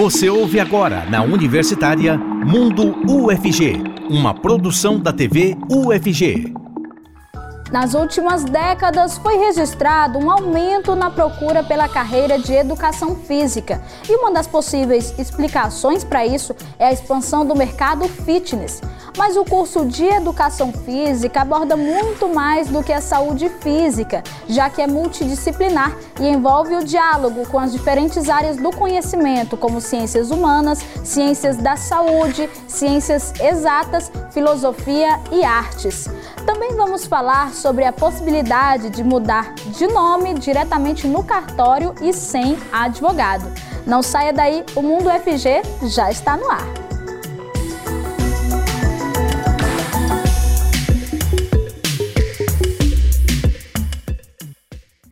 Você ouve agora na Universitária Mundo UFG, uma produção da TV UFG. Nas últimas décadas, foi registrado um aumento na procura pela carreira de educação física. E uma das possíveis explicações para isso é a expansão do mercado fitness. Mas o curso de educação física aborda muito mais do que a saúde física, já que é multidisciplinar e envolve o diálogo com as diferentes áreas do conhecimento, como ciências humanas, ciências da saúde, ciências exatas, filosofia e artes. Também vamos falar sobre a possibilidade de mudar de nome diretamente no cartório e sem advogado. Não saia daí, o Mundo FG já está no ar.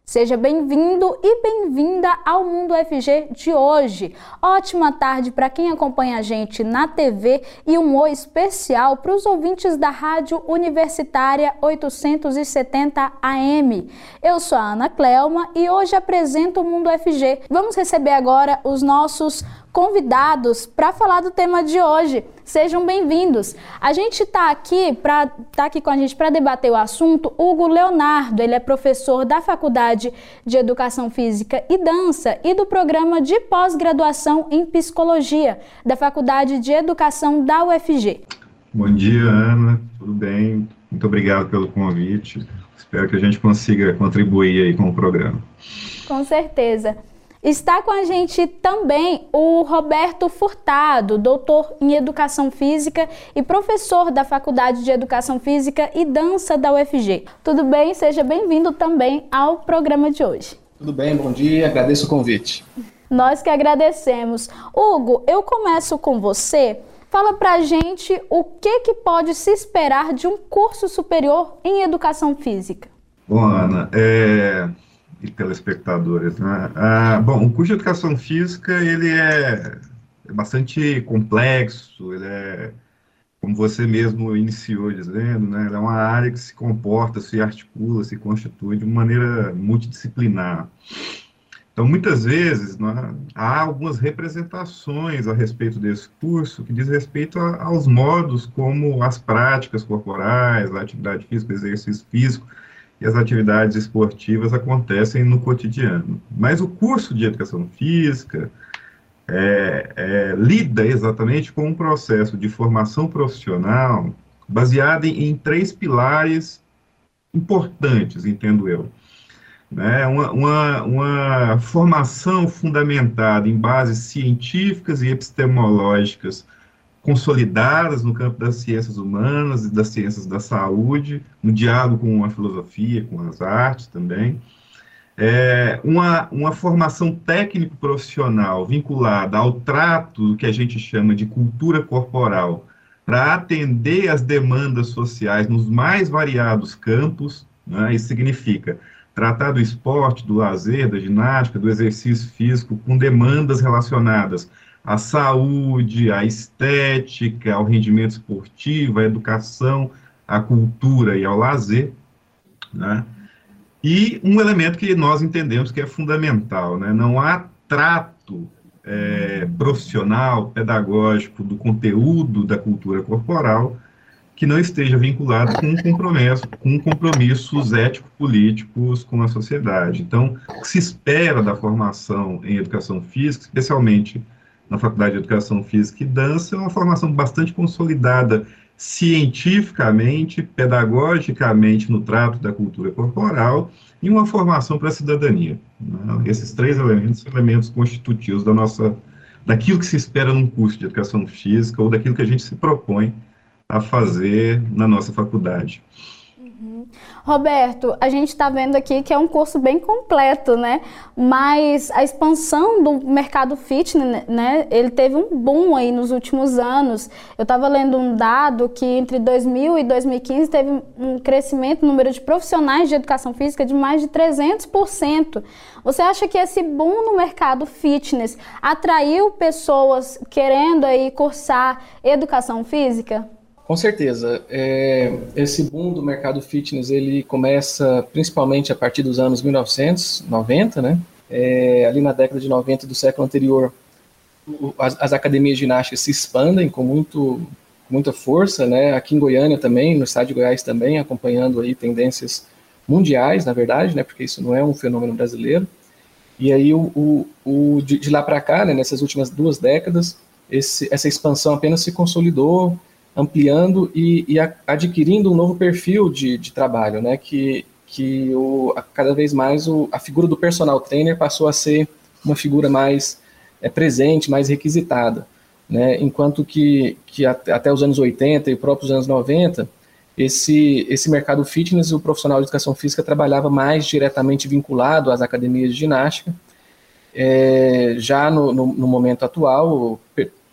Seja bem-vindo e bem-vinda ao Mundo FG de hoje. Ótima tarde para quem acompanha a gente na TV e um oi especial para os ouvintes da Rádio Universitária 870 AM. Eu sou a Ana Clelma e hoje apresento o Mundo FG. Vamos receber agora os nossos convidados para falar do tema de hoje. Sejam bem-vindos. A gente está aqui para tá aqui com a gente para debater o assunto. Hugo Leonardo, ele é professor da Faculdade de Educação Física e Dança e do programa de pós-graduação em Psicologia da Faculdade de Educação da UFG. Bom dia, Ana. Tudo bem? Muito obrigado pelo convite. Espero que a gente consiga contribuir aí com o programa. Com certeza. Está com a gente também o Roberto Furtado, doutor em Educação Física e professor da Faculdade de Educação Física e Dança da UFG. Tudo bem? Seja bem-vindo também ao programa de hoje. Tudo bem, bom dia, agradeço o convite. Nós que agradecemos. Hugo, eu começo com você. Fala pra gente o que, que pode se esperar de um curso superior em Educação Física. Bom, Ana, é e telespectadores. Né? Ah, bom, o curso de educação física ele é, é, bastante complexo, ele é, como você mesmo iniciou dizendo, né, ele é uma área que se comporta, se articula, se constitui de uma maneira multidisciplinar. Então, muitas vezes, né, há algumas representações a respeito desse curso que diz respeito a, aos modos como as práticas corporais, a atividade física, o exercício físico, e as atividades esportivas acontecem no cotidiano. Mas o curso de educação física é, é, lida exatamente com um processo de formação profissional baseado em, em três pilares importantes, entendo eu. Né? Uma, uma, uma formação fundamentada em bases científicas e epistemológicas consolidadas no campo das ciências humanas e das ciências da saúde, no diálogo com a filosofia, com as artes também. É, uma, uma formação técnico-profissional vinculada ao trato do que a gente chama de cultura corporal, para atender às demandas sociais nos mais variados campos, né, isso significa tratar do esporte, do lazer, da ginástica, do exercício físico, com demandas relacionadas à saúde, à estética, ao rendimento esportivo, à educação, à cultura e ao lazer, né? E um elemento que nós entendemos que é fundamental, né? Não há trato é, profissional, pedagógico do conteúdo da cultura corporal que não esteja vinculado com compromisso, com compromissos ético-políticos com a sociedade. Então, o que se espera da formação em educação física, especialmente na Faculdade de Educação Física e Dança, é uma formação bastante consolidada cientificamente, pedagogicamente no trato da cultura corporal e uma formação para a cidadania. Né? Esses três elementos são elementos constitutivos da nossa, daquilo que se espera num curso de educação física ou daquilo que a gente se propõe a fazer na nossa faculdade. Roberto, a gente está vendo aqui que é um curso bem completo, né? Mas a expansão do mercado fitness, né? Ele teve um boom aí nos últimos anos. Eu estava lendo um dado que entre 2000 e 2015 teve um crescimento no número de profissionais de educação física de mais de 300%. Você acha que esse boom no mercado fitness atraiu pessoas querendo aí cursar educação física? Com certeza. É, esse boom do mercado fitness ele começa principalmente a partir dos anos 1990, né? É, ali na década de 90 do século anterior, as, as, academias ginásticas se expandem com muito, muita força, né? Aqui em Goiânia também, no estado de Goiás também, acompanhando aí tendências mundiais, na verdade, né? Porque isso não é um fenômeno brasileiro. E aí, o, o, o de, de, lá para cá, né, nessas últimas duas décadas, esse, essa expansão apenas se consolidou, ampliando e, e a, adquirindo um novo perfil de, de trabalho, né, que, que o, a, cada vez mais o, a figura do personal trainer passou a ser uma figura mais é, presente, mais requisitada. Né, enquanto que, que até os anos 80 e próprios anos 90, esse, esse mercado fitness, o profissional de educação física trabalhava mais diretamente vinculado às academias de ginástica. É, já no, no, no, momento atual,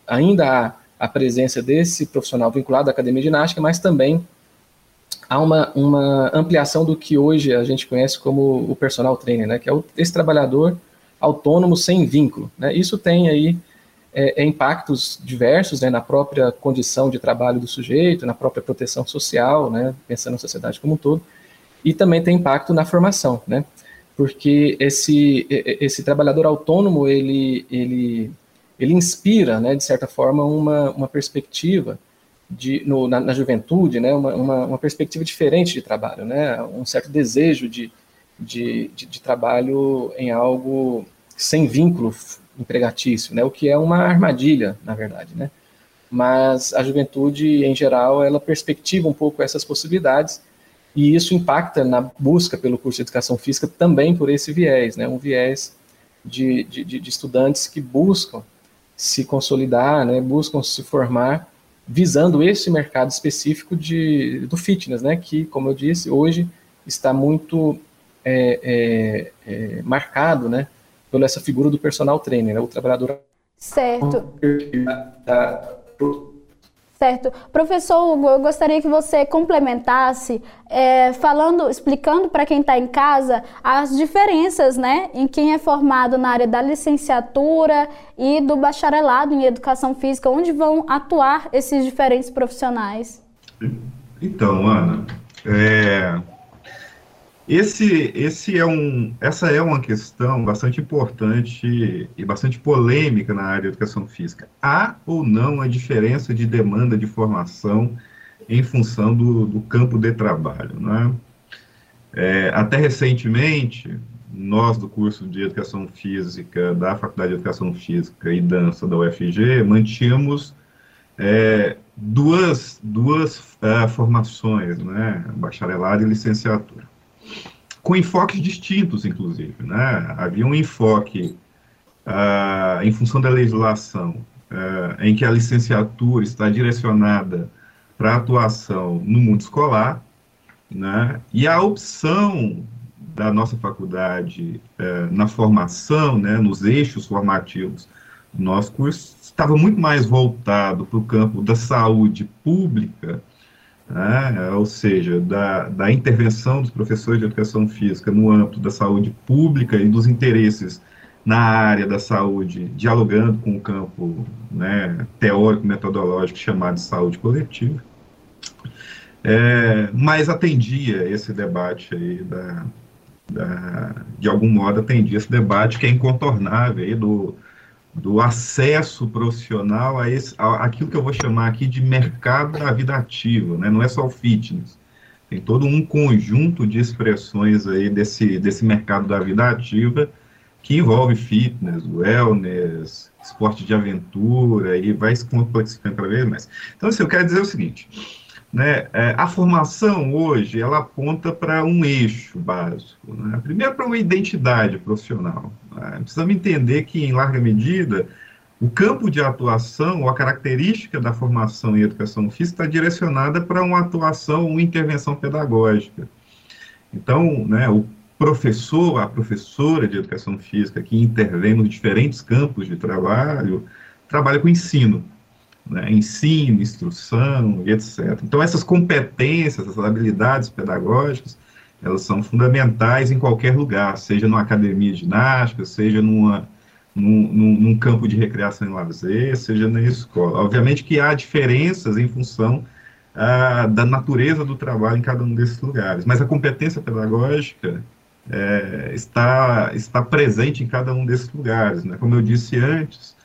ainda há a presença desse profissional vinculado à academia de ginástica, mas também há uma, uma ampliação do que hoje a gente conhece como o personal trainer, né, que é o, esse trabalhador autônomo sem vínculo. Né? Isso tem aí é, é, impactos diversos né, na própria condição de trabalho do sujeito, na própria proteção social, né, pensando na sociedade como um todo, e também tem impacto na formação, né, porque esse, esse trabalhador autônomo, ele, ele, ele inspira, né, de certa forma, uma, uma perspectiva de, no, na, na, juventude, né, uma, uma, uma, perspectiva diferente de trabalho, né, um certo desejo de, de, de, de trabalho em algo sem vínculo empregatício, né? O que é uma armadilha, na verdade, né? Mas a juventude, em geral, ela perspectiva um pouco essas possibilidades e isso impacta na busca pelo curso de educação física também por esse viés, né? Um viés de, de, de estudantes que buscam se consolidar, né? Buscam se formar visando esse mercado específico de, do fitness, né? Que, como eu disse, hoje está muito é, é, é, marcado, né? pela essa figura do personal trainer, né? o trabalhador. Certo. Certo. Professor Hugo, eu gostaria que você complementasse, é, falando, explicando para quem está em casa as diferenças né, em quem é formado na área da licenciatura e do bacharelado em educação física, onde vão atuar esses diferentes profissionais. Então, Ana, é, esse, esse é um, essa é uma questão bastante importante e bastante polêmica na área de educação física. Há ou não a diferença de demanda de formação em função do, do campo de trabalho? Né? É, até recentemente, nós do curso de Educação Física da Faculdade de Educação Física e Dança da UFG mantínhamos é, duas, duas uh, formações, né? bacharelado e licenciatura com enfoques distintos, inclusive. Né? Havia um enfoque uh, em função da legislação, uh, em que a licenciatura está direcionada para atuação no mundo escolar, né? e a opção da nossa faculdade uh, na formação, né, nos eixos formativos do nosso curso, estava muito mais voltado para o campo da saúde pública né? ou seja, da, da intervenção dos professores de educação física no âmbito da saúde pública e dos interesses na área da saúde, dialogando com o campo né, teórico-metodológico chamado de saúde coletiva, é, mas atendia esse debate aí da, da, de algum modo atendia esse debate que é incontornável aí do, do acesso profissional a, esse, a aquilo que eu vou chamar aqui de mercado da vida ativa, né? não é só o fitness, tem todo um conjunto de expressões aí desse, desse mercado da vida ativa que envolve fitness, wellness, esporte de aventura, e vai se complexificando cada vez mais. Então, assim, eu quero dizer o seguinte, né, é, a formação hoje, ela aponta para um eixo básico, né? primeiro para uma identidade profissional, né? precisamos entender que, em larga medida, o campo de atuação, ou a característica da formação em educação física está direcionada para uma atuação, uma intervenção pedagógica. Então, né, o professor, a professora de educação física que intervém nos diferentes campos de trabalho, trabalha com ensino, né, ensino, instrução e etc. Então, essas competências, essas habilidades pedagógicas, elas são fundamentais em qualquer lugar, seja numa academia de ginástica, seja numa, num, num, num campo de recreação e lazer, seja na escola. Obviamente que há diferenças em função ah, da natureza do trabalho em cada um desses lugares, mas a competência pedagógica é, está, está presente em cada um desses lugares. Né? Como eu disse antes,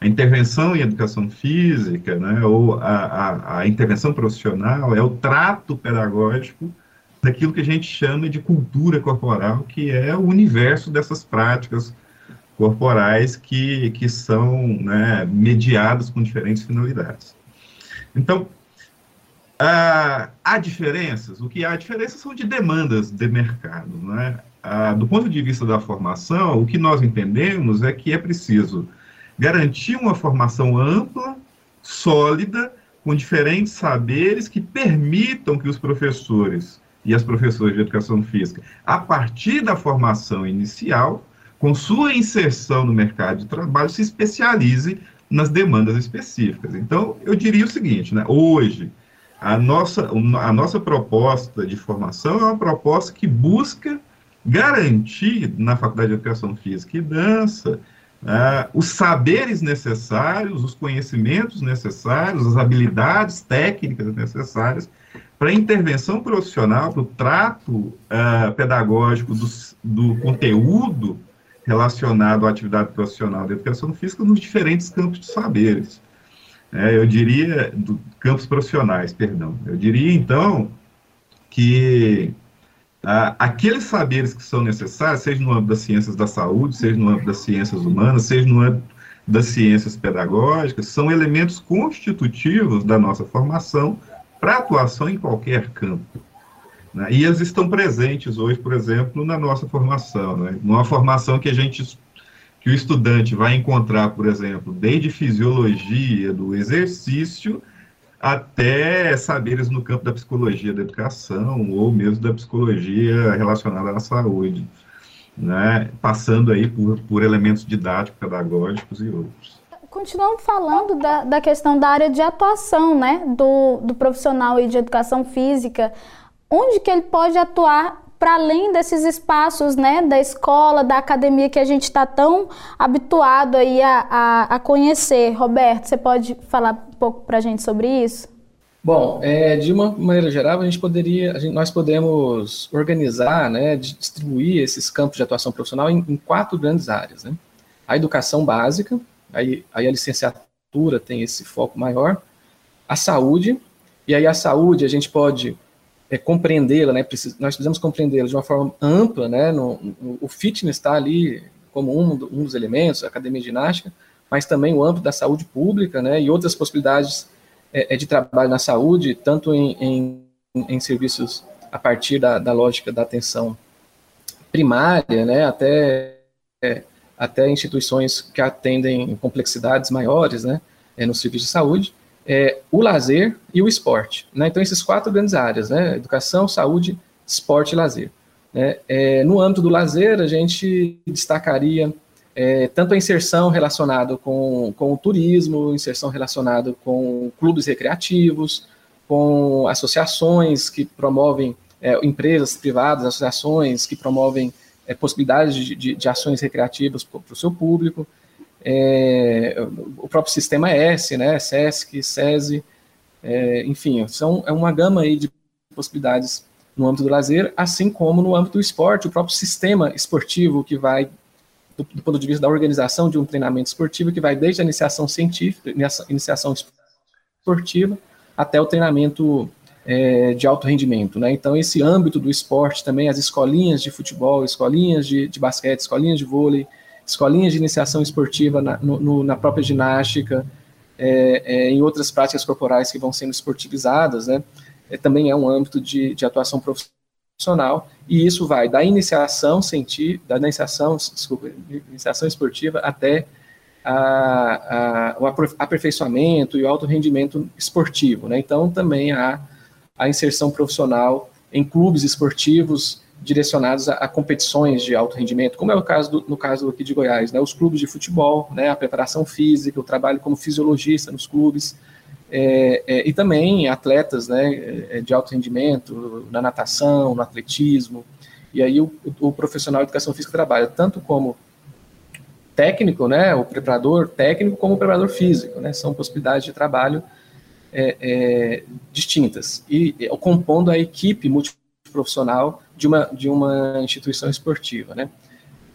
a intervenção em educação física, né, ou a, a, a, intervenção profissional é o trato pedagógico daquilo que a gente chama de cultura corporal, que é o universo dessas práticas corporais que, que são né, mediadas com diferentes finalidades. Então, ah, há diferenças? O que há diferenças são de demandas de mercado. Né? Ah, do ponto de vista da formação, o que nós entendemos é que é preciso garantir uma formação ampla, sólida, com diferentes saberes que permitam que os professores e as professoras de educação física, a partir da formação inicial, com sua inserção no mercado de trabalho, se especialize nas demandas específicas. Então, eu diria o seguinte, né? Hoje, a nossa, a nossa proposta de formação é uma proposta que busca garantir na Faculdade de Educação Física e Dança uh, os saberes necessários, os conhecimentos necessários, as habilidades técnicas necessárias para a intervenção profissional, para o trato uh, pedagógico do, do conteúdo relacionado à atividade profissional da educação física nos diferentes campos de saberes. É, eu diria, do, campos profissionais, perdão. Eu diria, então, que ah, aqueles saberes que são necessários, seja no âmbito das ciências da saúde, seja no âmbito das ciências humanas, seja no âmbito das ciências pedagógicas, são elementos constitutivos da nossa formação para atuação em qualquer campo. Né? E eles estão presentes hoje, por exemplo, na nossa formação, né? numa formação que a gente que o estudante vai encontrar, por exemplo, desde fisiologia do exercício até saberes no campo da psicologia da educação ou mesmo da psicologia relacionada à saúde, né? passando aí por, por elementos didáticos, pedagógicos e outros. Continuando falando da, da questão da área de atuação né? do, do profissional de educação física, onde que ele pode atuar para além desses espaços, né, da escola, da academia que a gente está tão habituado aí a, a, a, conhecer. Roberto, você pode falar um pouco para a gente sobre isso? Bom, é, de uma maneira geral, a gente poderia, a gente, nós podemos organizar, né, distribuir esses campos de atuação profissional em, em quatro grandes áreas, né? A educação básica, aí, aí a licenciatura tem esse foco maior, a saúde, e aí a saúde a gente pode é, compreendê-la, né? Precis, nós precisamos compreendê-la de uma forma ampla, né? No, no, o fitness está ali como um, um, dos elementos, a academia de ginástica, mas também o âmbito da saúde pública, né? E outras possibilidades é, é de trabalho na saúde, tanto em, em, em serviços a partir da, da, lógica da atenção primária, né? Até é, até instituições que atendem complexidades maiores, né? É, no serviço de saúde é, o lazer e o esporte. Né? Então, esses quatro grandes áreas, né? educação, saúde, esporte e lazer. Né? É, no âmbito do lazer, a gente destacaria é, tanto a inserção relacionada com, com o turismo, inserção relacionada com clubes recreativos, com associações que promovem, é, empresas privadas, associações que promovem é, possibilidades de, de, de ações recreativas para o seu público, é, o próprio sistema S, né, SESC, SESI, é, enfim, são, é uma gama aí de possibilidades no âmbito do lazer, assim como no âmbito do esporte, o próprio sistema esportivo que vai, do, do ponto de vista da organização de um treinamento esportivo, que vai desde a iniciação científica, iniciação esportiva, até o treinamento é, de alto rendimento. Né? Então, esse âmbito do esporte também, as escolinhas de futebol, escolinhas de, de basquete, escolinhas de vôlei, escolinhas de iniciação esportiva na, no, na própria ginástica, é, é, em outras práticas corporais que vão sendo esportivizadas, né? É, também é um âmbito de, de, atuação profissional, e isso vai da iniciação científica, da iniciação, desculpa, iniciação esportiva até a, a, o aperfeiçoamento e o alto rendimento esportivo, né? Então também há a inserção profissional em clubes esportivos direcionados a, a, competições de alto rendimento, como é o caso do, no caso aqui de Goiás, né, os clubes de futebol, né, a preparação física, o trabalho como fisiologista nos clubes, é, é, e também atletas né, é, de alto rendimento, na natação, no atletismo, e aí o, o profissional de educação física trabalha tanto como técnico, né, o preparador técnico, como o preparador físico, né, são possibilidades de trabalho é, é, distintas, e compondo a equipe multi profissional de uma, de uma instituição esportiva, né?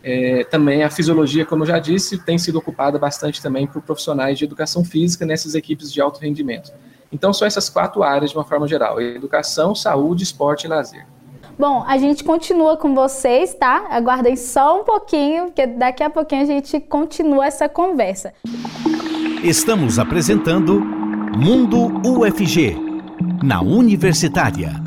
É, também a fisiologia, como eu já disse, tem sido ocupada bastante também por profissionais de educação física nessas equipes de alto rendimento. Então, são essas quatro áreas de uma forma geral: educação, saúde, esporte e lazer. Bom, a gente continua com vocês, tá? Aguardem só um pouquinho, porque daqui a pouquinho a gente continua essa conversa. Estamos apresentando Mundo UFG, na Universitária.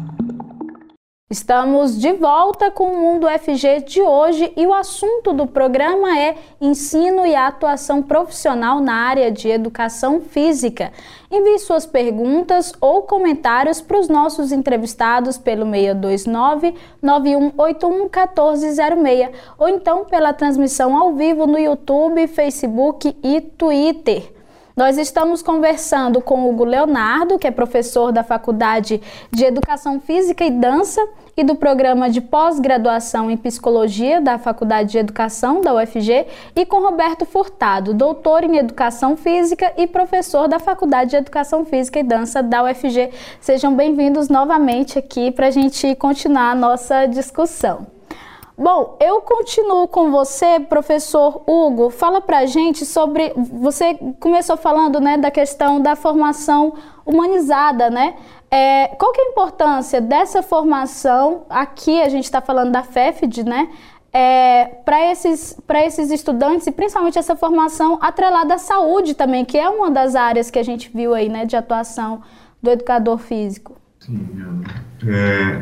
Estamos de volta com o Mundo FG de hoje e o assunto do programa é ensino e atuação profissional na área de educação física. Envie suas perguntas ou comentários para os nossos entrevistados pelo 629 9181 1406 ou então pela transmissão ao vivo no YouTube, Facebook e Twitter. Nós estamos conversando com Hugo Leonardo, que é professor da Faculdade de Educação Física e Dança e do programa de pós-graduação em Psicologia da Faculdade de Educação da UFG, e com Roberto Furtado, doutor em Educação Física e professor da Faculdade de Educação Física e Dança da UFG. Sejam bem-vindos novamente aqui para a gente continuar a nossa discussão. Bom, eu continuo com você, professor Hugo. Fala pra gente sobre. Você começou falando né, da questão da formação humanizada, né? É, qual que é a importância dessa formação? Aqui a gente está falando da FEFD, né? É, para esses, esses estudantes e principalmente essa formação atrelada à saúde também, que é uma das áreas que a gente viu aí, né, de atuação do educador físico. Sim, é,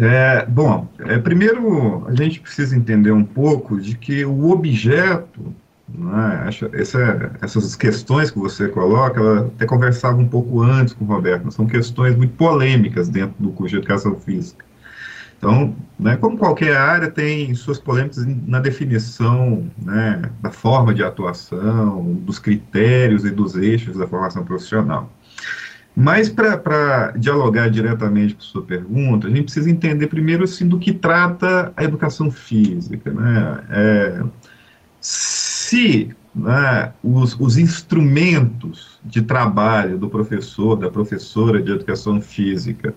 é, bom, é, primeiro a gente precisa entender um pouco de que o objeto, né, essa, essas questões que você coloca, ela até conversava um pouco antes com o Roberto, são questões muito polêmicas dentro do curso de educação física. Então, né, como qualquer área, tem suas polêmicas na definição né, da forma de atuação, dos critérios e dos eixos da formação profissional. Mas para dialogar diretamente com sua pergunta, a gente precisa entender primeiro assim, do que trata a educação física. Né? É, se né, os, os instrumentos de trabalho do professor, da professora de educação física,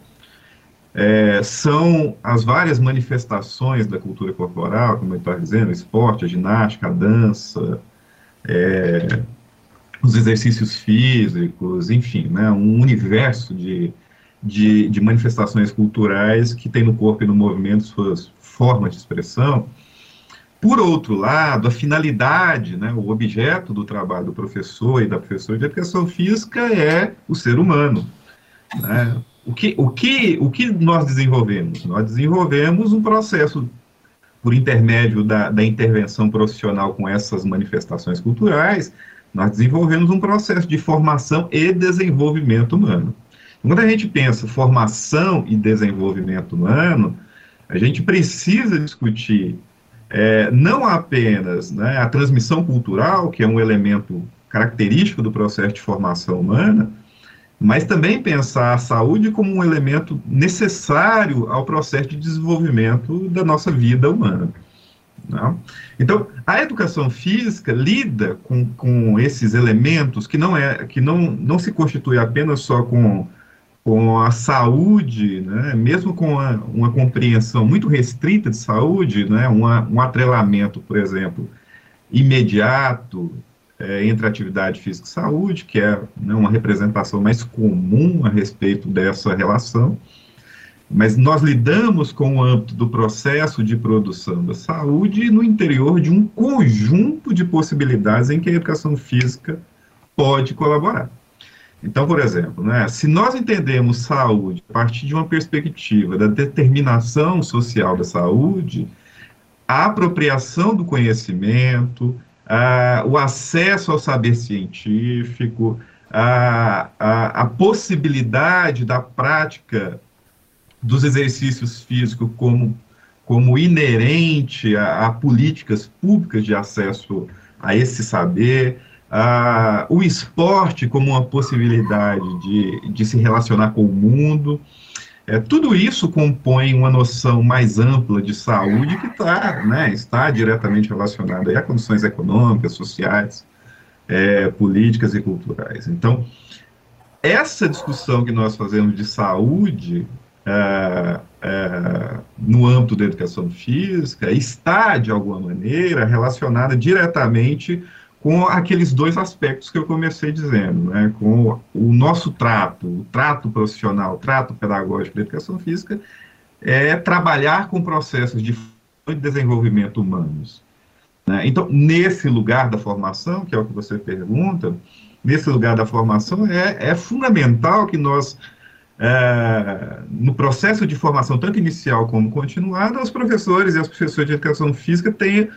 é, são as várias manifestações da cultura corporal, como eu estava dizendo, o esporte, a ginástica, a dança, é, os exercícios físicos, enfim, né, um universo de, de, de, manifestações culturais que tem no corpo e no movimento suas formas de expressão. Por outro lado, a finalidade, né, o objeto do trabalho do professor e da professora de educação física é o ser humano. Né? O, que, o, que, o que nós desenvolvemos? Nós desenvolvemos um processo por intermédio da, da intervenção profissional com essas manifestações culturais, nós desenvolvemos um processo de formação e desenvolvimento humano. Quando a gente pensa formação e desenvolvimento humano, a gente precisa discutir é, não apenas né, a transmissão cultural, que é um elemento característico do processo de formação humana, mas também pensar a saúde como um elemento necessário ao processo de desenvolvimento da nossa vida humana. Né? Então, a educação física lida com, com esses elementos que não é que não, não se constitui apenas só com, com a saúde, né, mesmo com a, uma compreensão muito restrita de saúde, né, uma, um atrelamento, por exemplo, imediato é, entre atividade física e saúde, que é né, uma representação mais comum a respeito dessa relação, mas nós lidamos com o âmbito do processo de produção da saúde no interior de um conjunto de possibilidades em que a educação física pode colaborar. Então, por exemplo, né, se nós entendemos saúde a partir de uma perspectiva da determinação social da saúde, a apropriação do conhecimento, a, o acesso ao saber científico, a, a, a possibilidade da prática dos exercícios físicos como, como inerente a, a políticas públicas de acesso a esse saber, a, o esporte como uma possibilidade de, de se relacionar com o mundo. É, tudo isso compõe uma noção mais ampla de saúde que tá, né, está diretamente relacionada a condições econômicas, sociais, é, políticas e culturais. Então, essa discussão que nós fazemos de saúde uh, é, no âmbito da educação física está, de alguma maneira, relacionada diretamente com aqueles dois aspectos que eu comecei dizendo, né, com o nosso trato, o trato profissional, o trato pedagógico da educação física, é trabalhar com processos de desenvolvimento humanos. Né? Então, nesse lugar da formação, que é o que você pergunta, nesse lugar da formação, é, é fundamental que nós é, no processo de formação, tanto inicial como continuada, os professores e as professoras de educação física tenham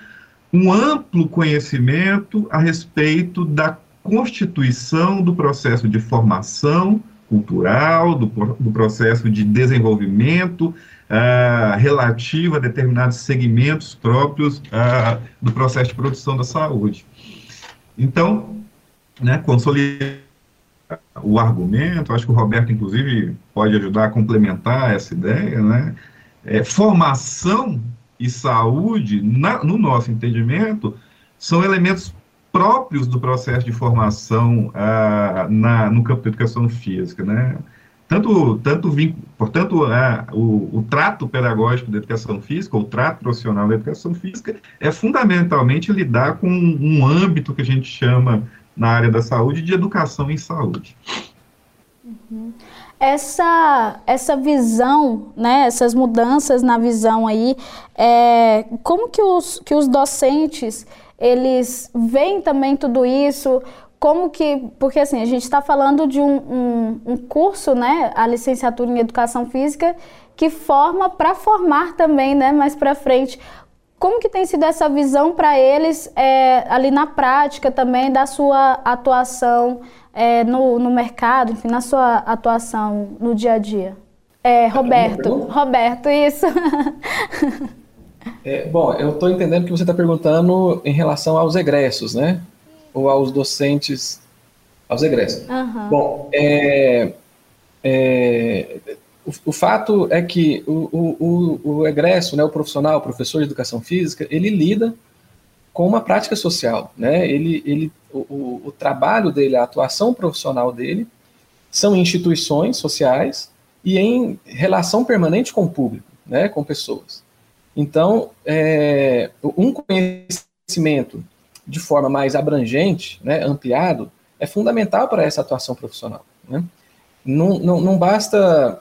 um amplo conhecimento a respeito da constituição do processo de formação cultural, do, do processo de desenvolvimento uh, relativo a determinados segmentos próprios uh, do processo de produção da saúde. Então, né, consolidar o argumento, acho que o Roberto, inclusive, pode ajudar a complementar essa ideia, né? É, formação e saúde, na, no nosso entendimento, são elementos próprios do processo de formação ah, na, no campo da educação física, né? Tanto, tanto portanto, ah, o, o, trato pedagógico da educação física, o trato profissional da educação física, é fundamentalmente lidar com um âmbito que a gente chama na área da saúde de educação em saúde. Uhum. Essa, essa visão, né, essas mudanças na visão aí, é, como que os, que os docentes, eles veem também tudo isso, como que, porque assim, a gente está falando de um, um, um, curso, né, a licenciatura em Educação Física, que forma para formar também, né, mais para frente. Como que tem sido essa visão para eles é, ali na prática também da sua atuação é, no, no mercado, enfim, na sua atuação no dia a dia? É, Roberto, Roberto, isso. É, bom, eu estou entendendo que você está perguntando em relação aos egressos, né? Ou aos docentes, aos egressos. Uhum. Bom, é, é, o, o, fato é que o, o, o egresso, né, o profissional, o professor de educação física, ele lida com uma prática social, né? Ele, ele, o, o trabalho dele, a atuação profissional dele, são instituições sociais e em relação permanente com o público, né, com pessoas. Então, é, um conhecimento de forma mais abrangente, né, ampliado, é fundamental para essa atuação profissional. Né? Não, não, não basta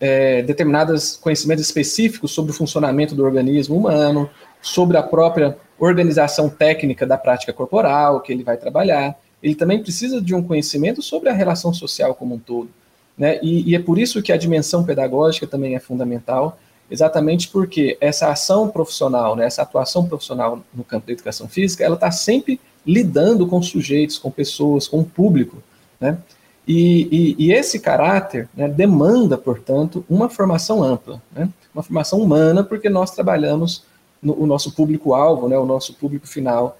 é, determinados conhecimentos específicos sobre o funcionamento do organismo humano, sobre a própria organização técnica da prática corporal que ele vai trabalhar. Ele também precisa de um conhecimento sobre a relação social como um todo. Né? E, e é por isso que a dimensão pedagógica também é fundamental, exatamente porque essa ação profissional, né, essa atuação profissional no campo da educação física, ela está sempre lidando com sujeitos, com pessoas, com o público. Né? E, e, e esse caráter né, demanda, portanto, uma formação ampla, né? uma formação humana, porque nós trabalhamos no o nosso público-alvo, né, o nosso público final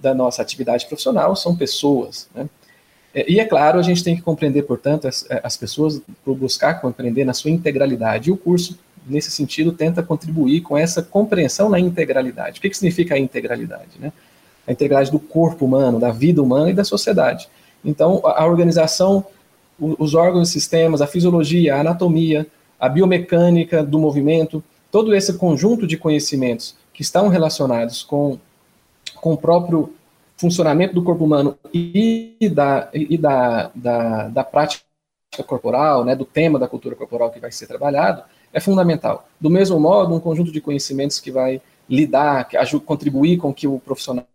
da nossa atividade profissional são pessoas. Né? E é claro, a gente tem que compreender, portanto, as, as pessoas, por buscar compreender na sua integralidade. E o curso, nesse sentido, tenta contribuir com essa compreensão na integralidade. O que, que significa a integralidade? Né? A integralidade do corpo humano, da vida humana e da sociedade. Então, a organização, os órgãos e sistemas, a fisiologia, a anatomia, a biomecânica do movimento, todo esse conjunto de conhecimentos que estão relacionados com, com o próprio funcionamento do corpo humano e da, e da, da, da prática corporal, né, do tema da cultura corporal que vai ser trabalhado, é fundamental. Do mesmo modo, um conjunto de conhecimentos que vai lidar, que ajuda, contribuir com que o profissional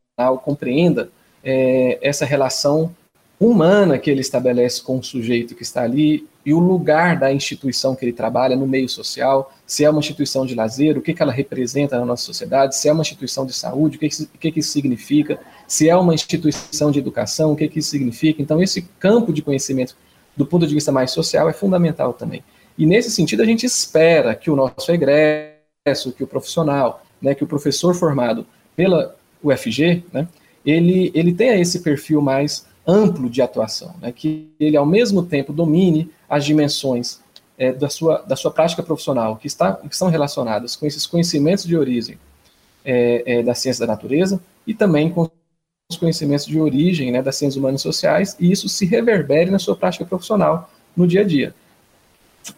compreenda é, essa relação humana que ele estabelece com o sujeito que está ali e o lugar da instituição que ele trabalha no meio social, se é uma instituição de lazer, o que, que ela representa na nossa sociedade, se é uma instituição de saúde, o que, que, que isso significa, se é uma instituição de educação, o que, que isso significa. Então, esse campo de conhecimento, do ponto de vista mais social, é fundamental também. E nesse sentido, a gente espera que o nosso egresso, que o profissional, né, que o professor formado pela UFG, né, ele, ele tenha esse perfil mais amplo de atuação, né, que ele ao mesmo tempo domine as dimensões é, da, sua, da sua prática profissional que, está, que estão relacionadas com esses conhecimentos de origem é, é, da ciência da natureza e também com os conhecimentos de origem né, das ciências humanas e sociais, e isso se reverbere na sua prática profissional no dia a dia.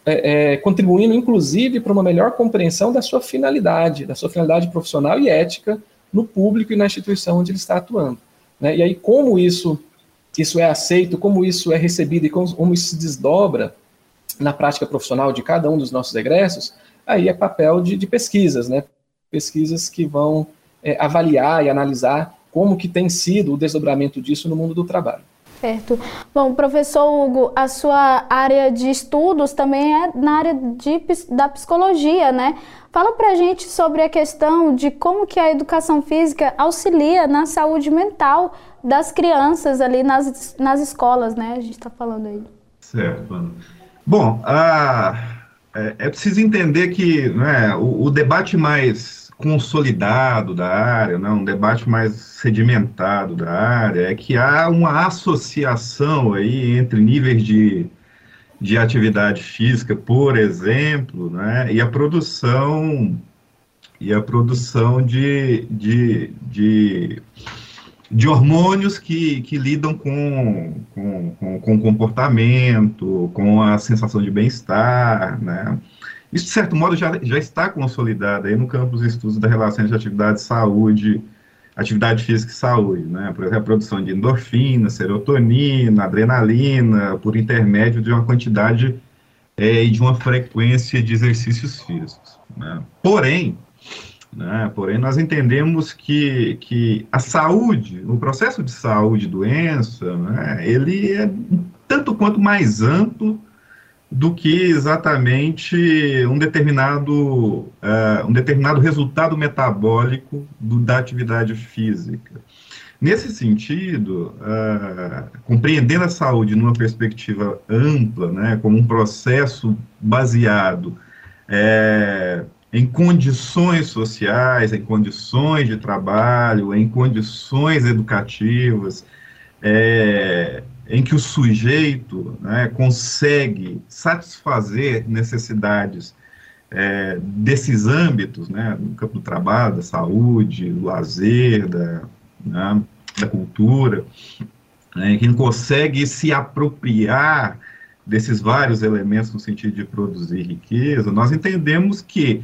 é, é, contribuindo, inclusive, para uma melhor compreensão da sua finalidade, da sua finalidade profissional e ética no público e na instituição onde ele está atuando. Né? E aí, como isso, isso é aceito, como isso é recebido e como, isso se desdobra na prática profissional de cada um dos nossos egressos, aí é papel de, de pesquisas, né? pesquisas que vão é, avaliar e analisar como que tem sido o desdobramento disso no mundo do trabalho. Certo. Bom, professor Hugo, a sua área de estudos também é na área de, da psicologia, né? Fala pra gente sobre a questão de como que a educação física auxilia na saúde mental das crianças ali nas, nas escolas, né? A gente está falando aí. Certo, Ana. Bom, a, é, é, preciso entender que né, o, o debate mais consolidado da área, né, um debate mais sedimentado da área, é que há uma associação aí entre níveis de, de atividade física, por exemplo, né, e a produção e a produção de, de, de, de hormônios que, que lidam com, com, com, com comportamento, com a sensação de bem-estar, né, isso, de certo modo, já, já está consolidado aí no campo dos estudos da relação entre atividade saúde, atividade física e saúde, né? Por exemplo, a produção de endorfina, serotonina, adrenalina, por intermédio de uma quantidade é, e de uma frequência de exercícios físicos. Né? Porém, né, porém, nós entendemos que, que a saúde, o processo de saúde e doença, né, ele é tanto quanto mais amplo do que exatamente um determinado, uh, um determinado resultado metabólico do, da atividade física. Nesse sentido, uh, compreendendo a saúde numa perspectiva ampla, né, como um processo baseado é, em condições sociais, em condições de trabalho, em condições educativas, é, em que o sujeito né, consegue satisfazer necessidades é, desses âmbitos, né, no campo do trabalho, da saúde, do lazer, da, né, da cultura, né, que consegue se apropriar desses vários elementos no sentido de produzir riqueza, nós entendemos que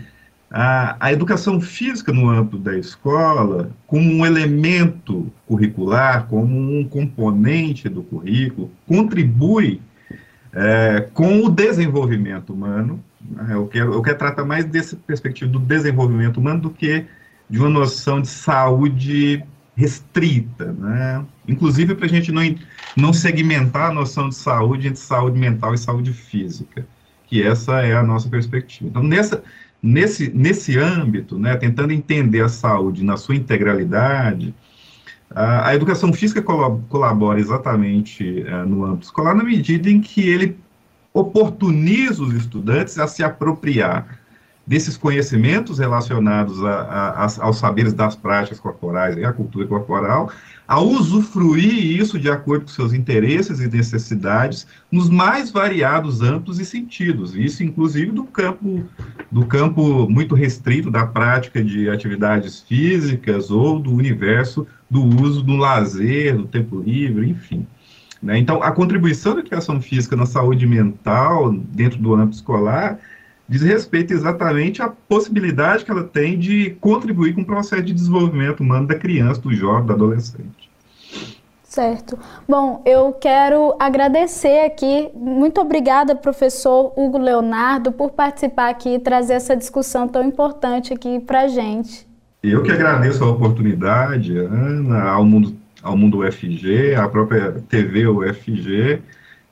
a, a educação física no âmbito da escola como um elemento curricular, como um componente do currículo, contribui é, com o desenvolvimento humano. Né? Eu, quero, eu quero tratar mais dessa perspectiva do desenvolvimento humano do que de uma noção de saúde restrita, né? Inclusive para a gente não, não segmentar a noção de saúde entre saúde mental e saúde física, que essa é a nossa perspectiva. Então, nessa, Nesse, nesse âmbito, né, tentando entender a saúde na sua integralidade, a, a educação física colabora exatamente uh, no âmbito escolar na medida em que ele oportuniza os estudantes a se apropriar desses conhecimentos relacionados a, a, a, aos saberes das práticas corporais e à cultura corporal, a usufruir isso de acordo com seus interesses e necessidades nos mais variados âmbitos e sentidos, isso inclusive do campo do campo muito restrito da prática de atividades físicas ou do universo do uso do lazer, do tempo livre, enfim. Né? Então, a contribuição da educação física na saúde mental dentro do âmbito escolar diz respeito exatamente à possibilidade que ela tem de contribuir com o processo de desenvolvimento humano da criança, do jovem, do adolescente. Certo. Bom, eu quero agradecer aqui. Muito obrigada, professor Hugo Leonardo, por participar aqui e trazer essa discussão tão importante aqui para a gente. Eu que agradeço a oportunidade, Ana, ao mundo, ao mundo UFG, à própria TV UFG,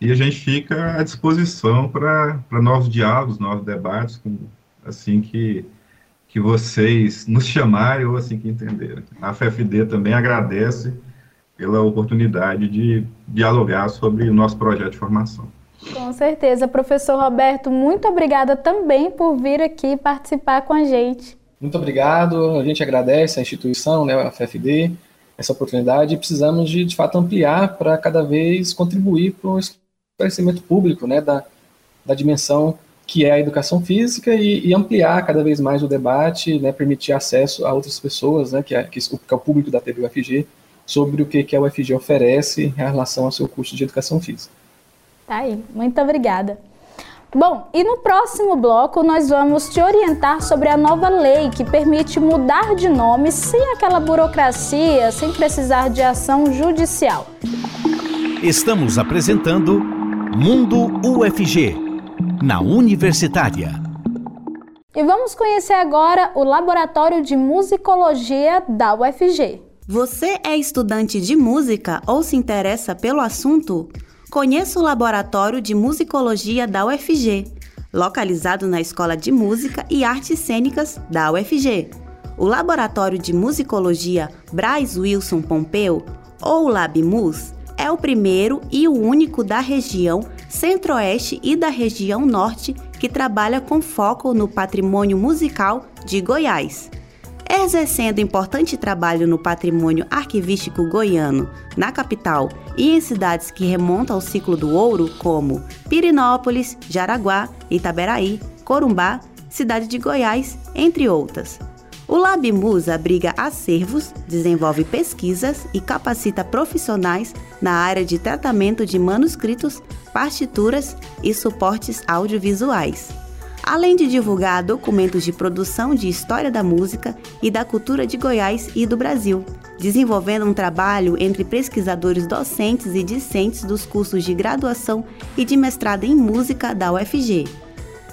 e a gente fica à disposição para novos diálogos, novos debates, com, assim que, que vocês nos chamarem ou assim que entenderem. A FFD também agradece pela oportunidade de dialogar sobre o nosso projeto de formação. Com certeza. Professor Roberto, muito obrigada também por vir aqui participar com a gente. Muito obrigado. A gente agradece a instituição, né, a FFD, essa oportunidade e precisamos de, de fato, ampliar para cada vez contribuir para o esclarecimento público né, da, da dimensão que é a educação física e, e, ampliar cada vez mais o debate, né, permitir acesso a outras pessoas, né, que, é, que, é o público da TV UFG, sobre o que, que a UFG oferece em relação ao seu curso de educação física. Tá aí, muito obrigada. Bom, e no próximo bloco nós vamos te orientar sobre a nova lei que permite mudar de nome sem aquela burocracia, sem precisar de ação judicial. Estamos apresentando Mundo UFG, na Universitária. E vamos conhecer agora o Laboratório de Musicologia da UFG. Você é estudante de música ou se interessa pelo assunto? Conheça o Laboratório de Musicologia da UFG, localizado na Escola de Música e Artes Cênicas da UFG. O Laboratório de Musicologia Braz Wilson Pompeu, ou LabMus, é o primeiro e o único da região Centro-Oeste e da região Norte que trabalha com foco no patrimônio musical de Goiás exercendo importante trabalho no patrimônio arquivístico goiano, na capital e em cidades que remontam ao ciclo do ouro, como Pirinópolis, Jaraguá, Itaberaí, Corumbá, cidade de Goiás, entre outras. O LabMus abriga acervos, desenvolve pesquisas e capacita profissionais na área de tratamento de manuscritos, partituras e suportes audiovisuais além de divulgar documentos de produção de história da música e da cultura de Goiás e do Brasil, desenvolvendo um trabalho entre pesquisadores docentes e discentes dos cursos de graduação e de mestrado em música da UFG.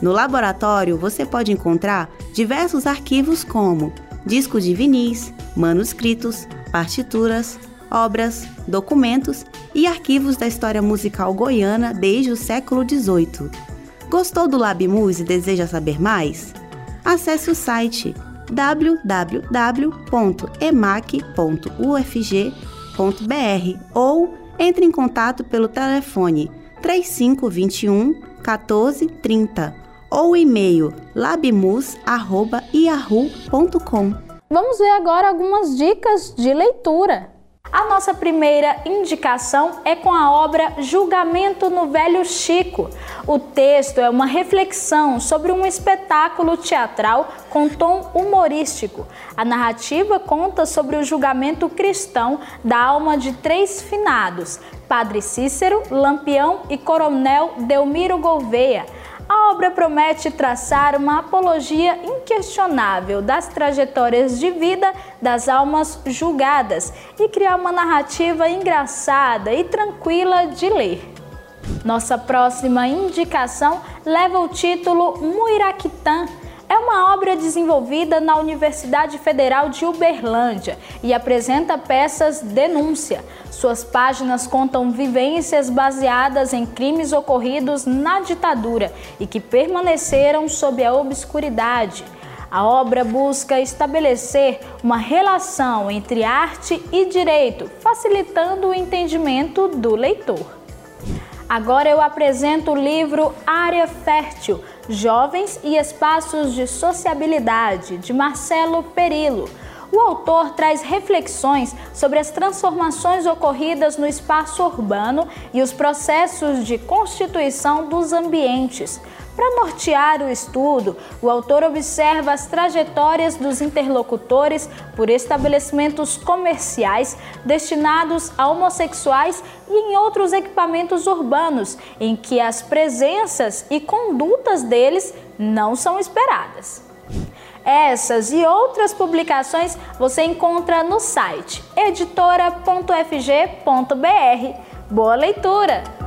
No laboratório você pode encontrar diversos arquivos como discos de vinis, manuscritos, partituras, obras, documentos e arquivos da história musical goiana desde o século XVIII. Gostou do LabMuse e deseja saber mais? Acesse o site www.emac.ufg.br ou entre em contato pelo telefone 3521 1430 ou e-mail labmus@yahoo.com. Vamos ver agora algumas dicas de leitura. A nossa primeira indicação é com a obra Julgamento no Velho Chico. O texto é uma reflexão sobre um espetáculo teatral com tom humorístico. A narrativa conta sobre o julgamento cristão da alma de três finados: Padre Cícero, Lampião e Coronel Delmiro Gouveia a obra promete traçar uma apologia inquestionável das trajetórias de vida das almas julgadas e criar uma narrativa engraçada e tranquila de ler. Nossa próxima indicação leva o título Muiraquitã é uma obra desenvolvida na Universidade Federal de Uberlândia e apresenta peças denúncia. Suas páginas contam vivências baseadas em crimes ocorridos na ditadura e que permaneceram sob a obscuridade. A obra busca estabelecer uma relação entre arte e direito, facilitando o entendimento do leitor. Agora eu apresento o livro Área Fértil Jovens e Espaços de Sociabilidade, de Marcelo Perillo. O autor traz reflexões sobre as transformações ocorridas no espaço urbano e os processos de constituição dos ambientes. Para nortear o estudo, o autor observa as trajetórias dos interlocutores por estabelecimentos comerciais destinados a homossexuais e em outros equipamentos urbanos, em que as presenças e condutas deles não são esperadas. Essas e outras publicações você encontra no site editora.fg.br. Boa leitura!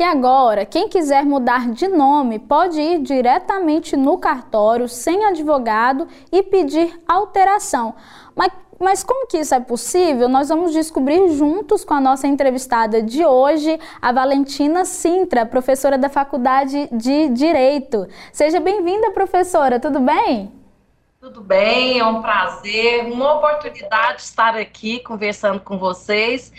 E agora, quem quiser mudar de nome pode ir diretamente no cartório, sem advogado, e pedir alteração. Mas, mas como que isso é possível? Nós vamos descobrir juntos com a nossa entrevistada de hoje, a Valentina Sintra, professora da Faculdade de Direito. Seja bem-vinda, professora, tudo bem? Tudo bem, é um prazer, uma oportunidade de estar aqui conversando com vocês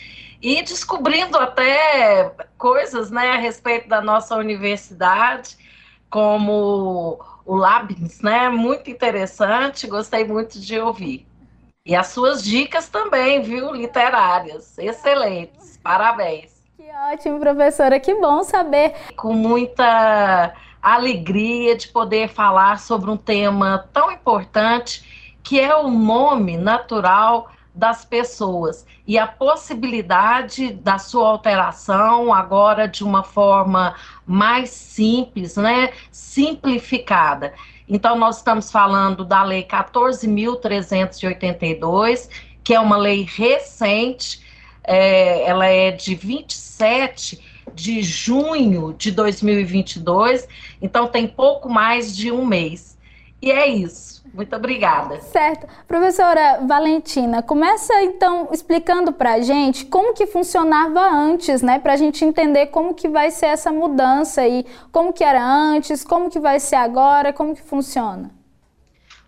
e descobrindo até coisas né, a respeito da nossa universidade, como o Labins, né? Muito interessante, gostei muito de ouvir. E as suas dicas também, viu? Literárias, excelentes, parabéns. Que ótimo, professora, que bom saber. Com muita alegria de poder falar sobre um tema tão importante que é o nome natural das pessoas e a possibilidade da sua alteração agora de uma forma mais simples, né, simplificada. Então nós estamos falando da lei 14.382, que é uma lei recente, é, ela é de 27 de junho de 2022, então tem pouco mais de um mês. E é isso. Muito obrigada. Certo. Professora Valentina, começa então explicando para a gente como que funcionava antes, né? Para a gente entender como que vai ser essa mudança aí, como que era antes, como que vai ser agora, como que funciona.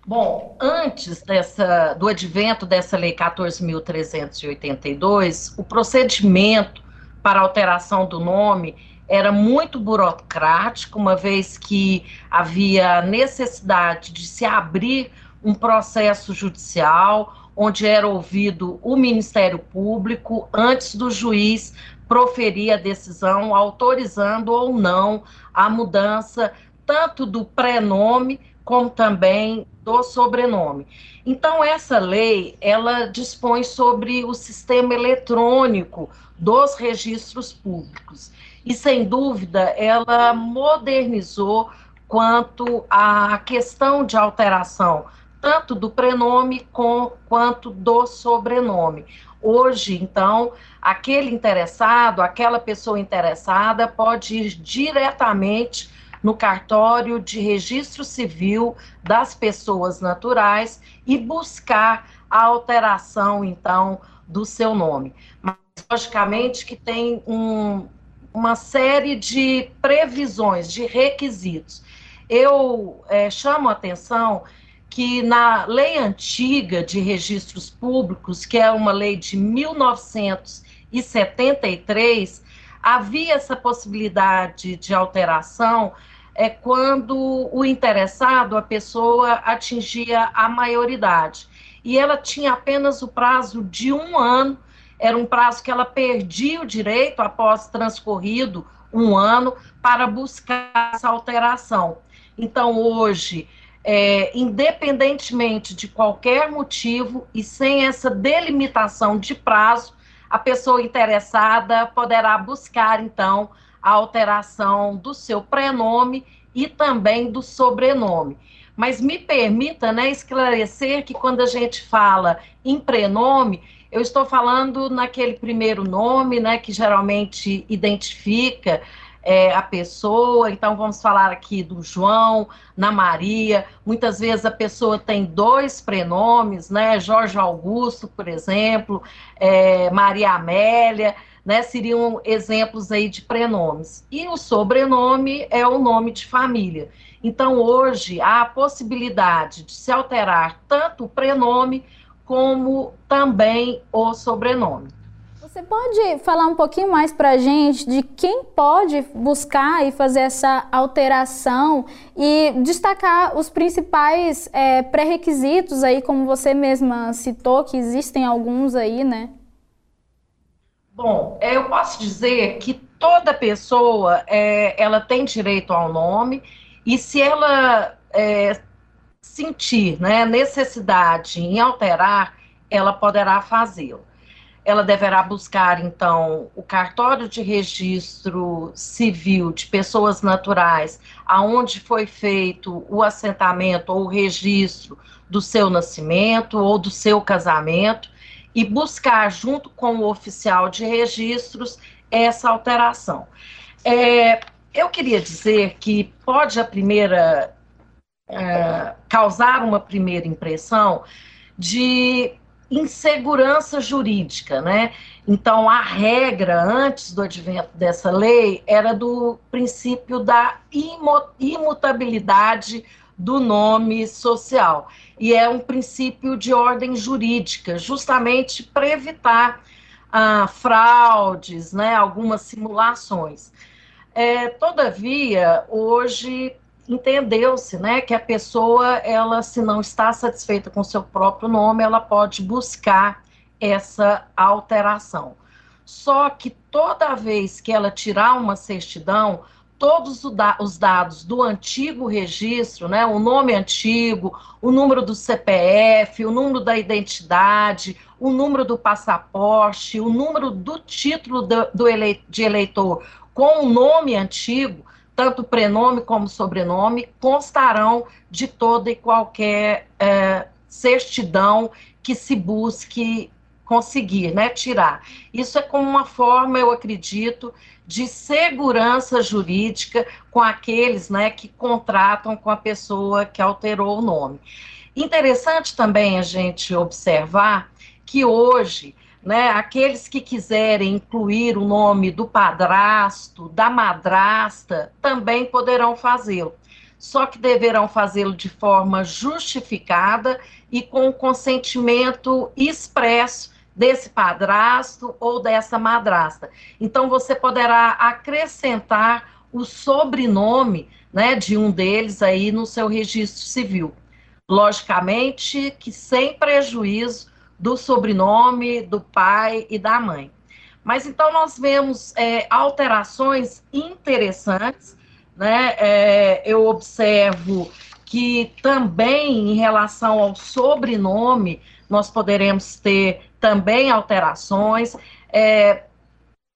Bom, antes dessa, do advento dessa lei 14.382, o procedimento para alteração do nome era muito burocrático, uma vez que havia necessidade de se abrir um processo judicial, onde era ouvido o Ministério Público antes do juiz proferir a decisão autorizando ou não a mudança tanto do prenome como também do sobrenome. Então essa lei, ela dispõe sobre o sistema eletrônico dos registros públicos e, sem dúvida, ela modernizou quanto à questão de alteração, tanto do prenome com, quanto do sobrenome. Hoje, então, aquele interessado, aquela pessoa interessada pode ir diretamente no cartório de registro civil das pessoas naturais e buscar a alteração, então, do seu nome. Mas, logicamente, que tem um, uma série de previsões, de requisitos. Eu é, chamo a atenção que na lei antiga de registros públicos, que é uma lei de 1973, havia essa possibilidade de alteração é quando o interessado, a pessoa, atingia a maioridade. E ela tinha apenas o prazo de um ano era um prazo que ela perdia o direito, após transcorrido um ano, para buscar essa alteração. Então, hoje, é, independentemente de qualquer motivo e sem essa delimitação de prazo, a pessoa interessada poderá buscar, então, a alteração do seu prenome e também do sobrenome. Mas me permita né, esclarecer que quando a gente fala em prenome, eu estou falando naquele primeiro nome, né, que geralmente identifica é, a pessoa. Então, vamos falar aqui do João, na Maria. Muitas vezes a pessoa tem dois prenomes, né? Jorge Augusto, por exemplo, é, Maria Amélia. Né, seriam exemplos aí de prenomes. E o sobrenome é o nome de família. Então, hoje, há a possibilidade de se alterar tanto o prenome como também o sobrenome. Você pode falar um pouquinho mais para a gente de quem pode buscar e fazer essa alteração e destacar os principais é, pré-requisitos aí, como você mesma citou, que existem alguns aí, né? Bom, eu posso dizer que toda pessoa é, ela tem direito ao nome e se ela é, sentir né, necessidade em alterar, ela poderá fazê-lo. Ela deverá buscar, então, o cartório de registro civil de pessoas naturais, aonde foi feito o assentamento ou o registro do seu nascimento ou do seu casamento, e buscar, junto com o oficial de registros, essa alteração. É, eu queria dizer que pode a primeira é, causar uma primeira impressão de insegurança jurídica, né? Então, a regra antes do advento dessa lei era do princípio da imutabilidade do nome social. E é um princípio de ordem jurídica, justamente para evitar ah, fraudes, né, algumas simulações. É, todavia, hoje entendeu-se, né, que a pessoa, ela, se não está satisfeita com seu próprio nome, ela pode buscar essa alteração. Só que toda vez que ela tirar uma certidão, todos os dados do antigo registro, né, o nome antigo, o número do CPF, o número da identidade, o número do passaporte, o número do título do, de eleitor com o nome antigo, tanto prenome como sobrenome, constarão de toda e qualquer é, certidão que se busque conseguir, né, tirar. Isso é como uma forma, eu acredito, de segurança jurídica com aqueles, né, que contratam com a pessoa que alterou o nome. Interessante também a gente observar que hoje, né, aqueles que quiserem incluir o nome do padrasto, da madrasta, também poderão fazê-lo. Só que deverão fazê-lo de forma justificada e com consentimento expresso desse padrasto ou dessa madrasta. Então, você poderá acrescentar o sobrenome né, de um deles aí no seu registro civil. Logicamente que sem prejuízo do sobrenome do pai e da mãe. Mas então nós vemos é, alterações interessantes, né? É, eu observo que também em relação ao sobrenome nós poderemos ter também alterações. É,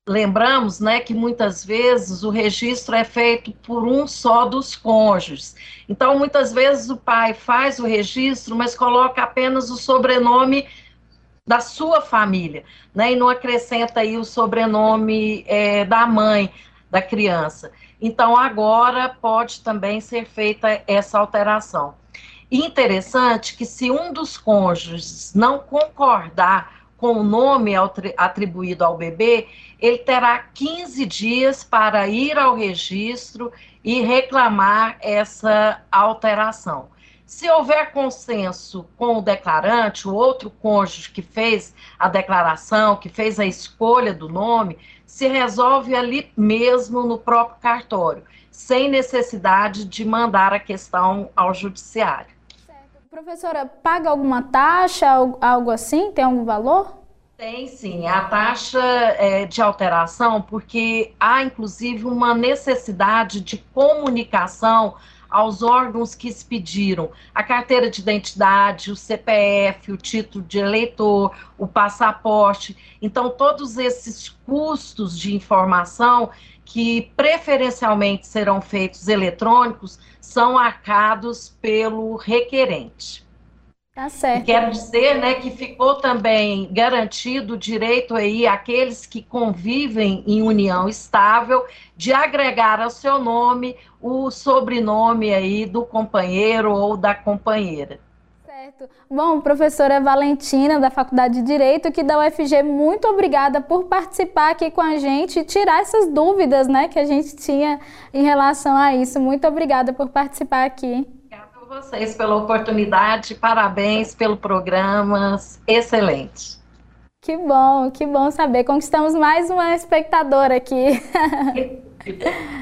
lembramos né, que muitas vezes o registro é feito por um só dos cônjuges. Então, muitas vezes o pai faz o registro, mas coloca apenas o sobrenome da sua família, né, e não acrescenta aí o sobrenome é, da mãe da criança. Então, agora pode também ser feita essa alteração. Interessante que se um dos cônjuges não concordar com o nome atribuído ao bebê, ele terá 15 dias para ir ao registro e reclamar essa alteração. Se houver consenso com o declarante, o outro cônjuge que fez a declaração, que fez a escolha do nome, se resolve ali mesmo no próprio cartório, sem necessidade de mandar a questão ao judiciário. Professora, paga alguma taxa, algo assim? Tem algum valor? Tem sim, a taxa é, de alteração, porque há inclusive uma necessidade de comunicação aos órgãos que expediram a carteira de identidade, o CPF, o título de eleitor, o passaporte. Então, todos esses custos de informação que preferencialmente serão feitos eletrônicos são arcados pelo requerente. Tá certo. Quero dizer, né, que ficou também garantido o direito aí àqueles que convivem em união estável de agregar ao seu nome o sobrenome aí do companheiro ou da companheira. Certo. Bom, professora Valentina, da Faculdade de Direito, que da UFG, muito obrigada por participar aqui com a gente e tirar essas dúvidas né, que a gente tinha em relação a isso. Muito obrigada por participar aqui. Vocês pela oportunidade, parabéns pelo programa, excelente. Que bom, que bom saber. Conquistamos mais uma espectadora aqui.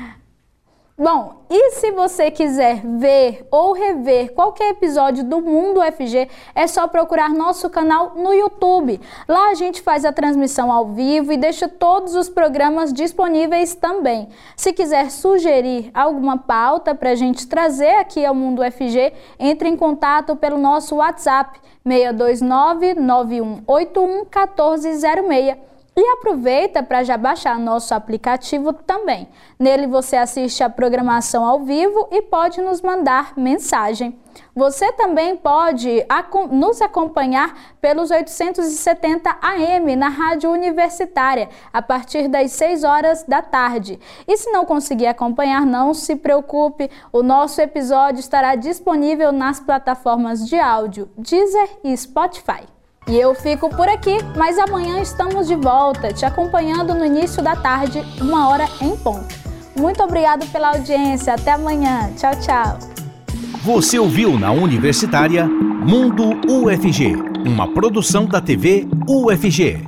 Bom, e se você quiser ver ou rever qualquer episódio do Mundo FG, é só procurar nosso canal no YouTube. Lá a gente faz a transmissão ao vivo e deixa todos os programas disponíveis também. Se quiser sugerir alguma pauta para a gente trazer aqui ao Mundo FG, entre em contato pelo nosso WhatsApp 629 9181 1406 e aproveita para já baixar nosso aplicativo também. Nele você assiste a programação ao vivo e pode nos mandar mensagem. Você também pode nos acompanhar pelos 870 AM na Rádio Universitária, a partir das 6 horas da tarde. E se não conseguir acompanhar, não se preocupe, o nosso episódio estará disponível nas plataformas de áudio Deezer e Spotify. E eu fico por aqui, mas amanhã estamos de volta, te acompanhando no início da tarde, uma hora em ponto. Muito obrigado pela audiência, até amanhã. Tchau, tchau. Você ouviu na Universitária Mundo UFG, uma produção da TV UFG.